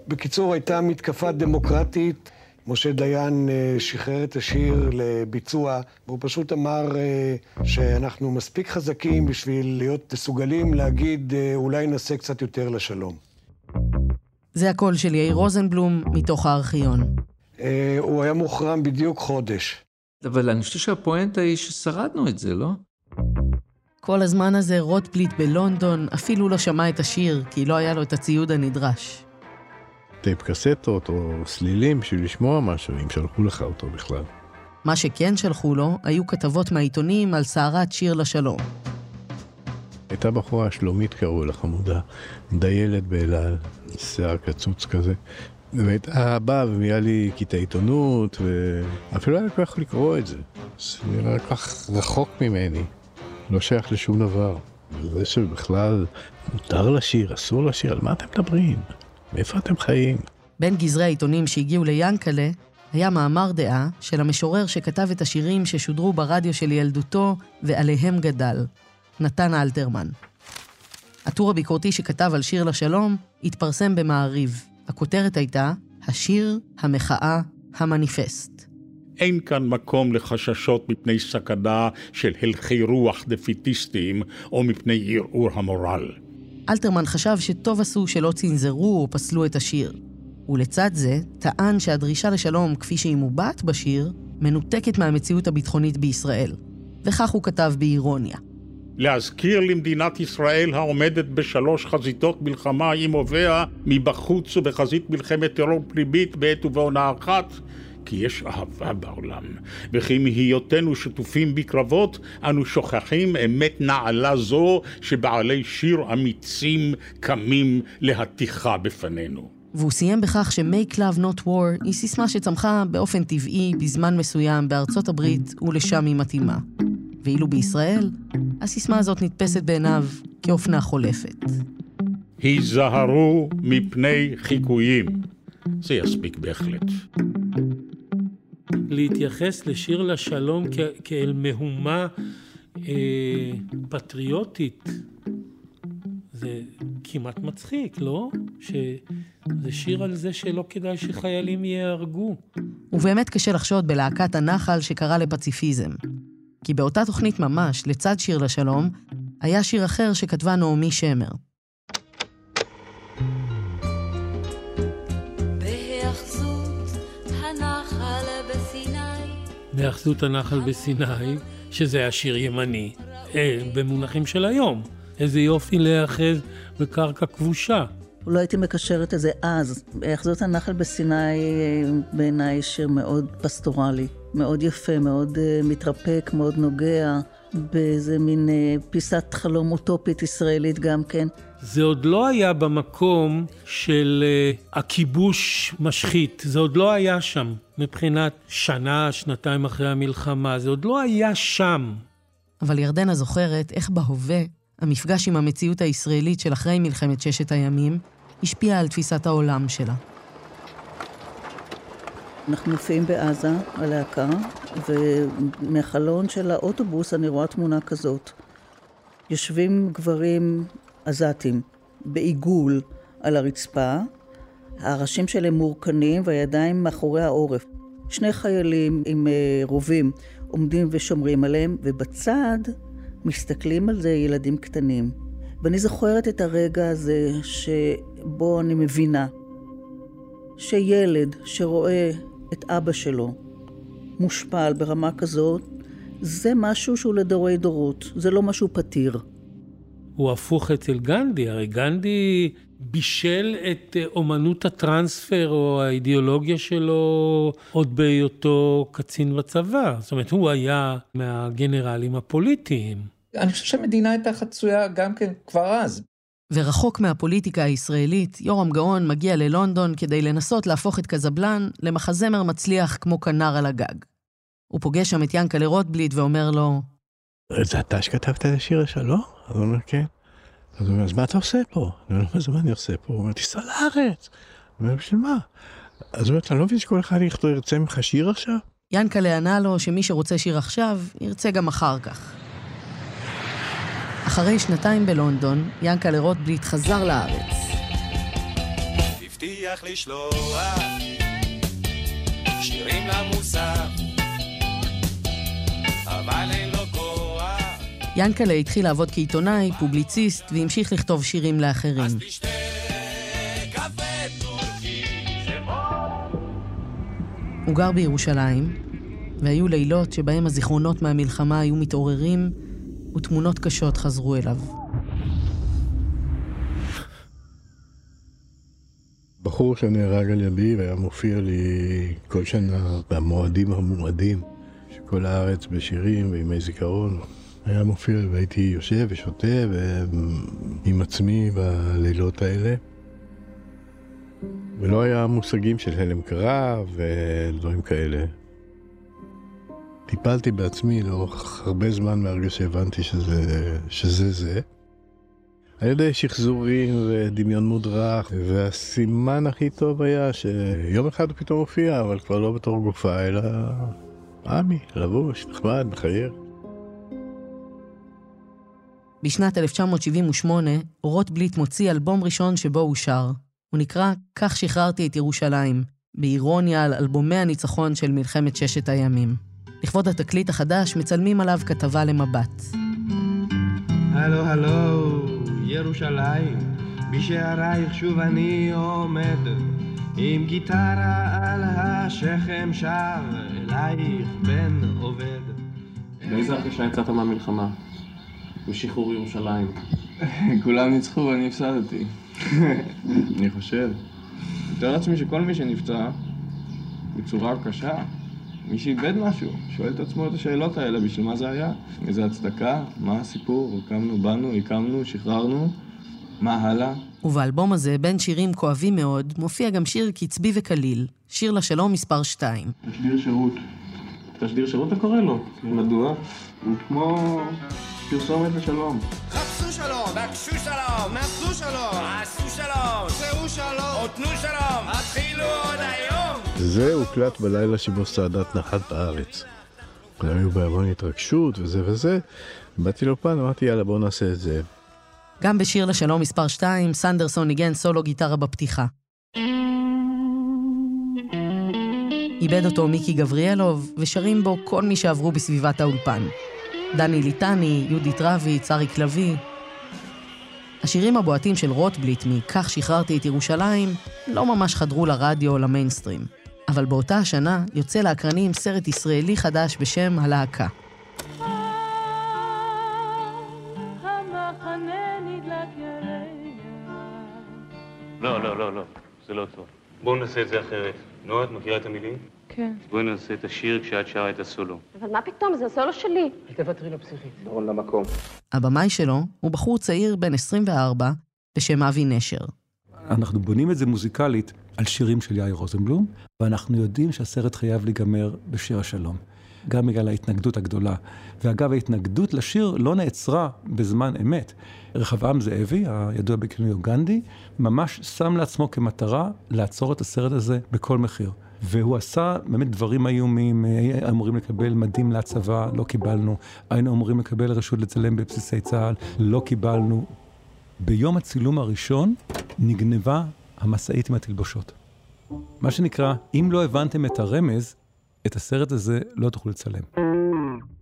בקיצור, הייתה מתקפה דמוקרטית משה דיין אה, שחרר את השיר לביצוע, והוא פשוט אמר אה, שאנחנו מספיק חזקים בשביל להיות מסוגלים להגיד אה, אולי נעשה קצת יותר לשלום. זה הקול של יאיר רוזנבלום מתוך הארכיון. הוא היה מוחרם בדיוק חודש. אבל אני חושב שהפואנטה היא ששרדנו את זה, לא? כל הזמן הזה רוטבליט בלונדון אפילו לא שמע את השיר, כי לא היה לו את הציוד הנדרש. טייפ קסטות או סלילים בשביל לשמוע משהו, אם שלחו לך אותו בכלל. מה שכן שלחו לו, היו כתבות מהעיתונים על סערת שיר לשלום. הייתה בחורה, שלומית קראו לה חמודה, דיילת באלעל, שיער קצוץ כזה. והייתה באה ומביאה לי קטעי עיתונות, ואפילו היה לי כל כך לקרוא את זה. זה נראה כך רחוק ממני, לא שייך לשום דבר. וזה שבכלל מותר לשיר, אסור לשיר, על מה אתם מדברים? מאיפה אתם חיים? בין גזרי העיתונים שהגיעו ליאנקלה, היה מאמר דעה של המשורר שכתב את השירים ששודרו ברדיו של ילדותו ועליהם גדל, נתן אלתרמן. הטור הביקורתי שכתב על שיר לשלום התפרסם במעריב. הכותרת הייתה השיר, המחאה, המניפסט. אין כאן מקום לחששות מפני סכנה של הלכי רוח דפיטיסטיים או מפני ערעור המורל. אלתרמן חשב שטוב עשו שלא צנזרו או פסלו את השיר. ולצד זה, טען שהדרישה לשלום, כפי שהיא מובעת בשיר, מנותקת מהמציאות הביטחונית בישראל. וכך הוא כתב באירוניה. להזכיר למדינת ישראל העומדת בשלוש חזיתות מלחמה עם אויביה מבחוץ ובחזית מלחמת טרור פנימית בעת ובעונה אחת, כי יש אהבה בעולם, וכי מהיותנו שטופים בקרבות, אנו שוכחים אמת נעלה זו שבעלי שיר אמיצים קמים להתיכה בפנינו. והוא סיים בכך ש-Make Love Not War היא סיסמה שצמחה באופן טבעי בזמן מסוים בארצות הברית ולשם היא מתאימה. ואילו בישראל, הסיסמה הזאת נתפסת בעיניו כאופנה חולפת. היזהרו מפני חיקויים. זה יספיק בהחלט. להתייחס לשיר לשלום כ- כאל מהומה אה, פטריוטית, זה כמעט מצחיק, לא? שזה שיר על זה שלא כדאי שחיילים ייהרגו. ובאמת קשה לחשוד בלהקת הנחל שקרא לפציפיזם. כי באותה תוכנית ממש, לצד שיר לשלום, היה שיר אחר שכתבה נעמי שמר. בהאחזות הנחל בסיני, שזה היה שיר ימני, אה, במונחים של היום. איזה יופי להיאחז בקרקע כבושה. לא הייתי מקשרת את זה אז. היאחזות הנחל בסיני אה, בעיניי שיר מאוד פסטורלי, מאוד יפה, מאוד uh, מתרפק, מאוד נוגע, באיזה מין uh, פיסת חלום אוטופית ישראלית גם כן. זה עוד לא היה במקום של uh, הכיבוש משחית, זה עוד לא היה שם מבחינת שנה, שנתיים אחרי המלחמה, זה עוד לא היה שם. אבל ירדנה זוכרת איך בהווה המפגש עם המציאות הישראלית של אחרי מלחמת ששת הימים השפיע על תפיסת העולם שלה. אנחנו מופיעים בעזה, הלהקה, ומהחלון של האוטובוס אני רואה תמונה כזאת. יושבים גברים עזתים בעיגול על הרצפה, הראשים שלהם מורכנים והידיים מאחורי העורף. שני חיילים עם אה, רובים עומדים ושומרים עליהם, ובצד מסתכלים על זה ילדים קטנים. ואני זוכרת את הרגע הזה שבו אני מבינה שילד שרואה את אבא שלו מושפל ברמה כזאת, זה משהו שהוא לדורי דורות, זה לא משהו פתיר. הוא הפוך אצל גנדי, הרי גנדי בישל את אה, אומנות הטרנספר או האידיאולוגיה שלו עוד בהיותו קצין בצבא. זאת אומרת, הוא היה מהגנרלים הפוליטיים. אני חושב שהמדינה הייתה חצויה גם כן כבר אז. ורחוק מהפוליטיקה הישראלית, יורם גאון מגיע ללונדון כדי לנסות להפוך את קזבלן למחזמר מצליח כמו כנר על הגג. הוא פוגש שם את ינקלה רוטבליט ואומר לו, זה אתה שכתבת את השיר השלום? אז הוא אומר, כן. אז הוא אומר, אז מה אתה עושה פה? אני אומר, מה אני עושה פה? הוא אומר, תיסע לארץ. הוא אומר, בשביל מה? אז הוא אומר, אתה לא מבין שכל אחד ירצה ממך שיר עכשיו? ינקלה ענה לו שמי שרוצה שיר עכשיו, ירצה גם אחר כך. אחרי שנתיים בלונדון, ינקלה רוטבליט חזר לארץ. הבטיח לשלוח שירים למוסר, אבל. ינקלה התחיל לעבוד כעיתונאי, פובליציסט, והמשיך לכתוב שירים לאחרים. הוא גר בירושלים, והיו לילות שבהם הזיכרונות מהמלחמה היו מתעוררים, ותמונות קשות חזרו אליו. בחור שנהרג על ידי והיה מופיע לי כל שנה במועדים המועדים, שכל הארץ בשירים וימי זיכרון. היה מופיע והייתי יושב ושותה עם עצמי בלילות האלה. ולא היה מושגים של הלם קרב ודברים כאלה. טיפלתי בעצמי לאורך הרבה זמן מהרגע שהבנתי שזה, שזה זה. על ידי שחזורים ודמיון מודרך, והסימן הכי טוב היה שיום אחד הוא פתאום הופיע, אבל כבר לא בתור גופה, אלא עמי, לבוש, נחמד, מחייך. בשנת 1978, רוטבליט מוציא אלבום ראשון שבו הוא שר. הוא נקרא "כך שחררתי את ירושלים", באירוניה על אלבומי הניצחון של מלחמת ששת הימים. לכבוד התקליט החדש מצלמים עליו כתבה למבט. הלו הלו, ירושלים, בשערייך שוב אני עומד, עם גיטרה על השכם שר, אלייך בן עובד. באיזה הרגשה יצאת מהמלחמה? משחרור ירושלים. כולם ניצחו ואני הפסדתי. אני חושב. מתאר לעצמי שכל מי שנפצע בצורה קשה, מי שאיבד משהו, שואל את עצמו את השאלות האלה, בשביל מה זה היה? איזה הצדקה? מה הסיפור? הקמנו, באנו, הקמנו, שחררנו, מה הלאה? ובאלבום הזה, בין שירים כואבים מאוד, מופיע גם שיר קצבי וקליל, שיר לשלום מספר 2. תשדיר שירות. תשדיר שירות אתה קורא לו. מדוע? הוא כמו פרסומת לשלום. חפשו שלום, בקשו שלום, נעשו שלום, עשו שלום, שאו שלום, או תנו שלום, התחילו עוד היום. זה הוקלט בלילה שבו סעדת נחת בארץ. כולם היו בהמון התרגשות וזה וזה. באתי לאופן, אמרתי יאללה בואו נעשה את זה. גם בשיר לשלום מספר 2, סנדרסון ניגן סולו גיטרה בפתיחה. איבד אותו מיקי גבריאלוב, ושרים בו כל מי שעברו בסביבת האולפן. דני ליטני, יהודית רביץ, אריק לביא. השירים הבועטים של רוטבליט מ"כך שחררתי את ירושלים" לא ממש חדרו לרדיו או למיינסטרים. אבל באותה השנה יוצא לאקרנים סרט ישראלי חדש בשם הלהקה. לא, לא, לא, לא, זה לא טוב. בואו נעשה את זה אחרת. נועה, את מכירה את המילים? כן. בואי נעשה את השיר כשאת שרה את הסולו. אבל מה פתאום, זה הסולו שלי. אל תוותרי לפסיכית. דורון למקום. הבמאי שלו הוא בחור צעיר בן 24 בשם אבי נשר. אנחנו בונים את זה מוזיקלית על שירים של יאיר רוזנבלום, ואנחנו יודעים שהסרט חייב להיגמר בשיר השלום. גם בגלל ההתנגדות הגדולה. ואגב, ההתנגדות לשיר לא נעצרה בזמן אמת. רחבעם זאבי, הידוע בכינוי גנדי, ממש שם לעצמו כמטרה לעצור את הסרט הזה בכל מחיר. והוא עשה באמת דברים איומים, אמורים לקבל מדים להצבא, לא קיבלנו. היינו אמורים לקבל רשות לצלם בבסיסי צה"ל, לא קיבלנו. ביום הצילום הראשון נגנבה המשאית עם התלבושות. מה שנקרא, אם לא הבנתם את הרמז, את הסרט הזה לא תוכלו לצלם.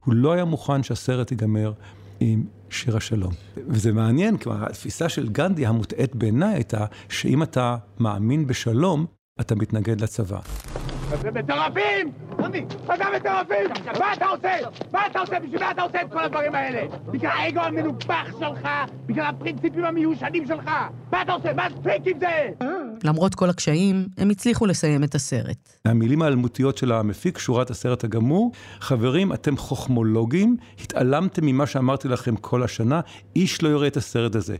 הוא לא היה מוכן שהסרט ייגמר עם שיר השלום. וזה מעניין, כלומר, התפיסה של גנדי המוטעית בעיניי הייתה שאם אתה מאמין בשלום, אתה מתנגד לצבא. אתם מטורפים! אתם מטורפים! מה אתה עושה? מה אתה עושה? בשביל מה אתה עושה את כל הדברים האלה? בגלל האגו המנופח שלך? בגלל הפרינציפים המיושנים שלך? מה אתה עושה? מספיק עם זה! למרות כל הקשיים, הם הצליחו לסיים את הסרט. המילים האלמותיות של המפיק, שורת הסרט הגמור, חברים, אתם חוכמולוגים, התעלמתם ממה שאמרתי לכם כל השנה, איש לא יראה את הסרט הזה.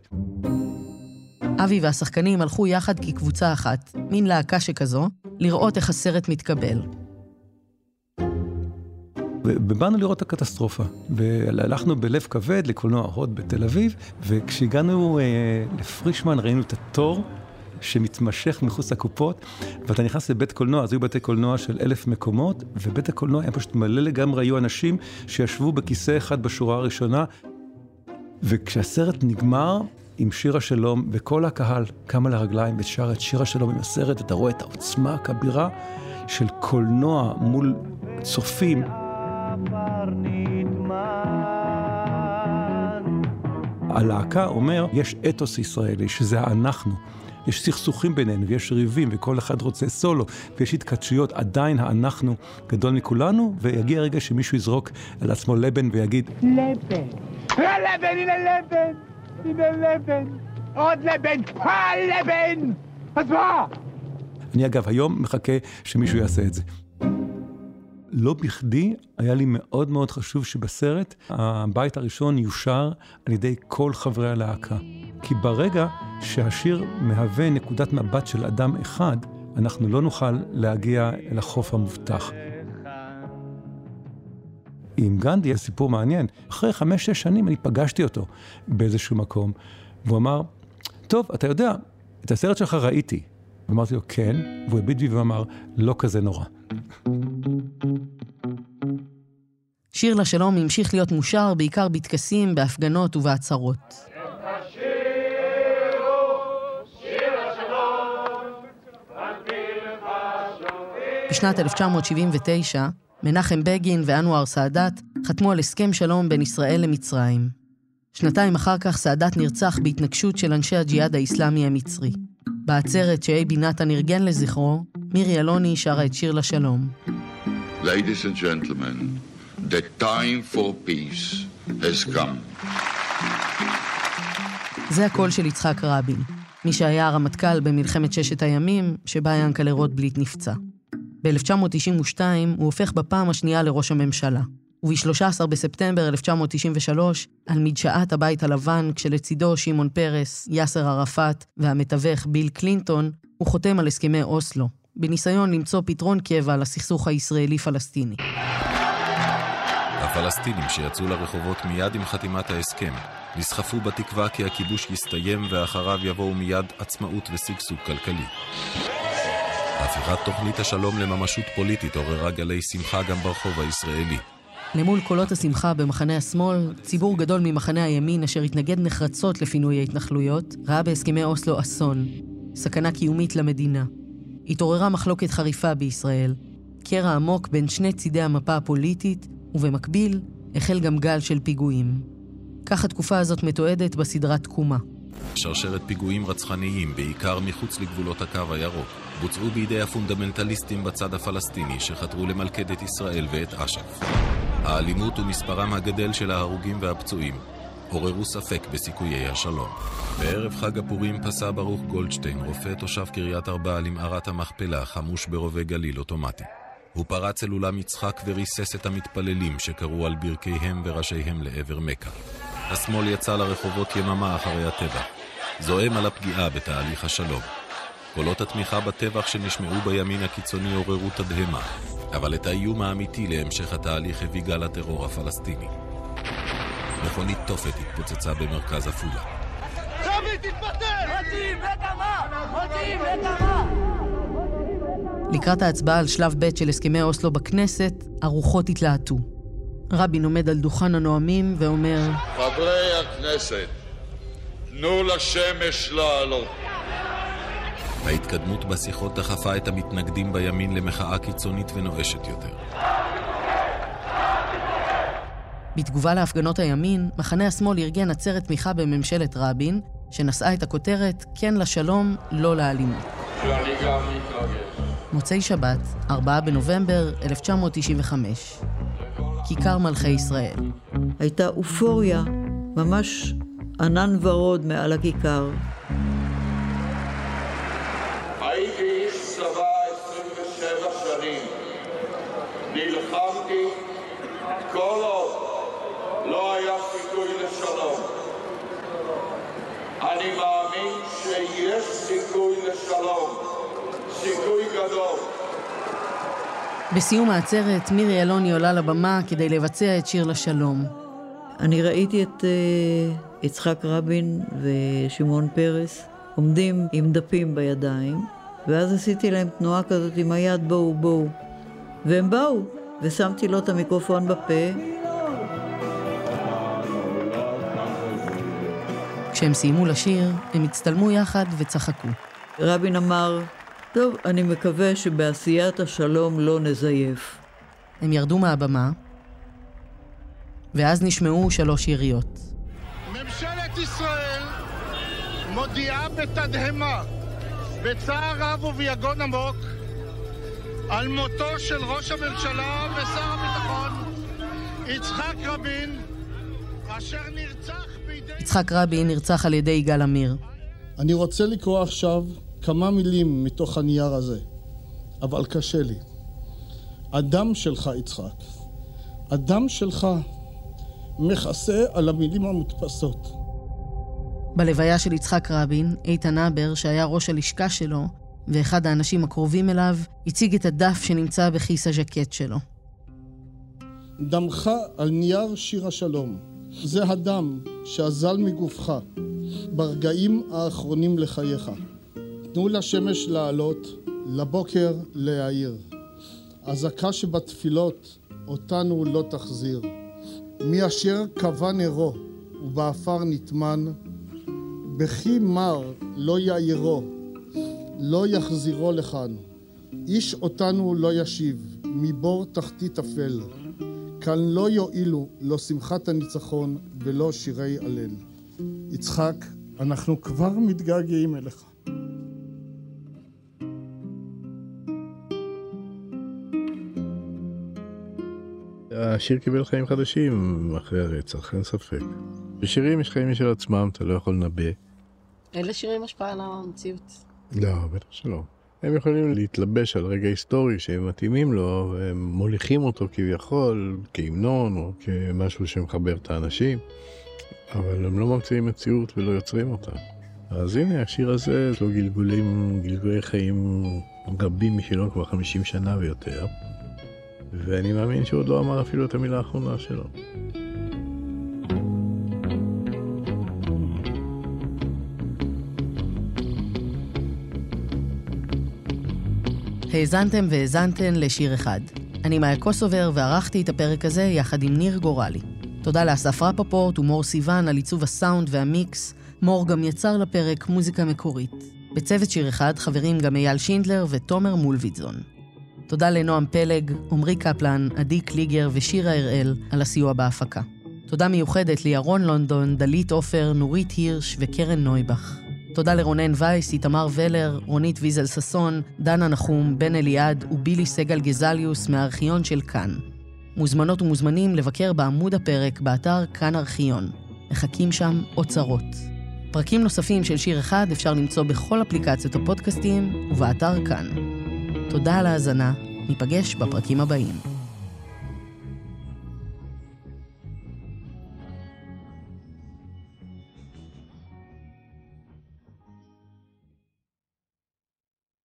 אבי והשחקנים הלכו יחד כקבוצה אחת, מין להקה שכזו, לראות איך הסרט מתקבל. ובאנו לראות את הקטסטרופה. והלכנו בלב כבד לקולנוע הוד בתל אביב, וכשהגענו אה, לפרישמן ראינו את התור שמתמשך מחוץ לקופות, ואתה נכנס לבית קולנוע, אז היו בתי קולנוע של אלף מקומות, ובית הקולנוע היה פשוט מלא לגמרי, היו אנשים שישבו בכיסא אחד בשורה הראשונה, וכשהסרט נגמר, עם שיר השלום, וכל הקהל קם על הרגליים ושר את שיר השלום עם הסרט, אתה רואה את העוצמה הכבירה של קולנוע מול צופים. הלהקה אומר, יש אתוס ישראלי, שזה האנחנו. יש סכסוכים בינינו, ויש ריבים, וכל אחד רוצה סולו, ויש התכתשויות, עדיין האנחנו גדול מכולנו, ויגיע הרגע שמישהו יזרוק על עצמו לבן ויגיד, לבן. לבן, הנה לבן! הנה לבן! עוד לבן! הלבן! אז מה? אני אגב היום מחכה שמישהו יעשה את זה. לא בכדי היה לי מאוד מאוד חשוב שבסרט הבית הראשון יושר על ידי כל חברי הלהקה. כי ברגע שהשיר מהווה נקודת מבט של אדם אחד, אנחנו לא נוכל להגיע אל החוף המובטח. עם גנדי, סיפור מעניין. אחרי חמש-שש שנים אני פגשתי אותו באיזשהו מקום, והוא אמר, טוב, אתה יודע, את הסרט שלך ראיתי. ואמרתי לו, כן, והוא הביט בי ואמר, לא כזה נורא. שיר לשלום המשיך להיות מושר בעיקר בטקסים, בהפגנות ובעצרות. בשנת 1979, מנחם בגין ואנואר סאדאת חתמו על הסכם שלום בין ישראל למצרים. שנתיים אחר כך סאדאת נרצח בהתנגשות של אנשי הג'יהאד האיסלאמי המצרי. בעצרת שאייבי נתן ארגן לזכרו, מירי אלוני שרה את שיר לשלום. Ladies and gentlemen, the time for peace has come. זה הקול של יצחק רבין, מי שהיה הרמטכ"ל במלחמת ששת הימים, שבה ינקלה רוטבליט נפצע. ב-1992 הוא הופך בפעם השנייה לראש הממשלה. וב-13 בספטמבר 1993, על מדשאת הבית הלבן, כשלצידו שמעון פרס, יאסר ערפאת והמתווך ביל קלינטון, הוא חותם על הסכמי אוסלו, בניסיון למצוא פתרון קבע לסכסוך הישראלי-פלסטיני. הפלסטינים שיצאו לרחובות מיד עם חתימת ההסכם, נסחפו בתקווה כי הכיבוש יסתיים ואחריו יבואו מיד עצמאות ושגשוג כלכלי. הפיכת תוכנית השלום לממשות פוליטית עוררה גלי שמחה גם ברחוב הישראלי. למול קולות השמחה במחנה השמאל, ציבור גדול ממחנה הימין אשר התנגד נחרצות לפינוי ההתנחלויות, ראה בהסכמי אוסלו אסון, סכנה קיומית למדינה. התעוררה מחלוקת חריפה בישראל, קרע עמוק בין שני צידי המפה הפוליטית, ובמקביל החל גם גל של פיגועים. כך התקופה הזאת מתועדת בסדרה תקומה. שרשרת פיגועים רצחניים, בעיקר מחוץ לגבולות הקו הירוק, בוצעו בידי הפונדמנטליסטים בצד הפלסטיני שחתרו למלכד את ישראל ואת אש"ף. האלימות ומספרם הגדל של ההרוגים והפצועים עוררו ספק בסיכויי השלום. בערב חג הפורים פסע ברוך גולדשטיין, רופא תושב קריית ארבע על מערת המכפלה, חמוש ברובה גליל אוטומטי. הוא פרץ אל אולם יצחק וריסס את המתפללים שקראו על ברכיהם וראשיהם לעבר מכה. השמאל יצא לרחובות יממה אחרי הטבח, זועם על הפגיעה בתהליך השלום. קולות התמיכה בטבח שנשמעו בימין הקיצוני עוררו תדהמה, אבל את האיום האמיתי להמשך התהליך הביא גל הטרור הפלסטיני. מכונית תופת התפוצצה במרכז עפולה. דוד, תתפטר! מוציאים נקמה! מוציאים נקמה! לקראת ההצבעה על שלב ב' של הסכמי אוסלו בכנסת, הרוחות התלהטו. רבין עומד על דוכן הנואמים ואומר, חברי הכנסת, תנו לשמש לעלות. ההתקדמות בשיחות דחפה את המתנגדים בימין למחאה קיצונית ונואשת יותר. בתגובה להפגנות הימין, מחנה השמאל ארגן עצרת תמיכה בממשלת רבין, שנשאה את הכותרת "כן לשלום, לא לאלימות". מוצאי שבת, 4 בנובמבר 1995. כיכר מלכי ישראל. הייתה אופוריה, ממש ענן ורוד מעל הכיכר. היה סיכוי לשלום. אני מאמין שיש סיכוי לשלום. סיכוי גדול. בסיום העצרת, מירי אלוני עולה לבמה כדי לבצע את שיר לשלום. אני ראיתי את uh, יצחק רבין ושמעון פרס עומדים עם דפים בידיים, ואז עשיתי להם תנועה כזאת עם היד, בואו, בואו. והם באו, ושמתי לו את המיקרופון בפה. כשהם סיימו לשיר, הם הצטלמו יחד וצחקו. רבין אמר, טוב, אני מקווה שבעשיית השלום לא נזייף. הם ירדו מהבמה, ואז נשמעו שלוש יריות. ממשלת ישראל מודיעה בתדהמה, בצער רב וביגון עמוק, על מותו של ראש הממשלה ושר הביטחון יצחק רבין. יצחק רבין נרצח על ידי יגאל עמיר. אני רוצה לקרוא עכשיו כמה מילים מתוך הנייר הזה, אבל קשה לי. הדם שלך, יצחק, הדם שלך מכסה על המילים המודפסות. בלוויה של יצחק רבין, איתן הבר, שהיה ראש הלשכה שלו, ואחד האנשים הקרובים אליו, הציג את הדף שנמצא בכיס הז'קט שלו. דמך על נייר שיר השלום. זה הדם שאזל מגופך ברגעים האחרונים לחייך. תנו לשמש לעלות, לבוקר להאיר. אזעקה שבתפילות אותנו לא תחזיר. מי אשר קבע נרו ובעפר נטמן, בכי מר לא יאירו, לא יחזירו לכאן. איש אותנו לא ישיב, מבור תחתית אפל. כאן לא יועילו לא שמחת הניצחון ולא שירי הלל. יצחק, אנחנו כבר מתגעגעים אליך. השיר קיבל חיים חדשים אחרי הרצח, אין ספק. בשירים יש חיים משל עצמם, אתה לא יכול לנבא. אין לשירים השפעה על המציאות. לא, בטח שלא. הם יכולים להתלבש על רגע היסטורי שהם מתאימים לו, והם מוליכים אותו כביכול כהמנון או כמשהו שמחבר את האנשים, אבל הם לא ממציאים מציאות ולא יוצרים אותה. אז הנה, השיר הזה, יש לו גלגולים, גלגולי חיים רבים משלו כבר 50 שנה ויותר. ואני מאמין שהוא עוד לא אמר אפילו את המילה האחרונה שלו. האזנתם והאזנתן לשיר אחד. אני מאיה קוסובר וערכתי את הפרק הזה יחד עם ניר גורלי. תודה לאסף רפפורט ומור סיוון על עיצוב הסאונד והמיקס. מור גם יצר לפרק מוזיקה מקורית. בצוות שיר אחד חברים גם אייל שינדלר ותומר מולביטזון. תודה לנועם פלג, עמרי קפלן, עדי קליגר ושירה הראל על הסיוע בהפקה. תודה מיוחדת לירון לונדון, דלית עופר, נורית הירש וקרן נויבך. תודה לרונן וייס, איתמר ולר, רונית ויזל ששון, דנה נחום, בן אליעד ובילי סגל גזליוס מהארכיון של כאן. מוזמנות ומוזמנים לבקר בעמוד הפרק באתר כאן ארכיון. מחכים שם אוצרות. פרקים נוספים של שיר אחד אפשר למצוא בכל אפליקציות הפודקאסטים ובאתר כאן. תודה על ההאזנה, ניפגש בפרקים הבאים.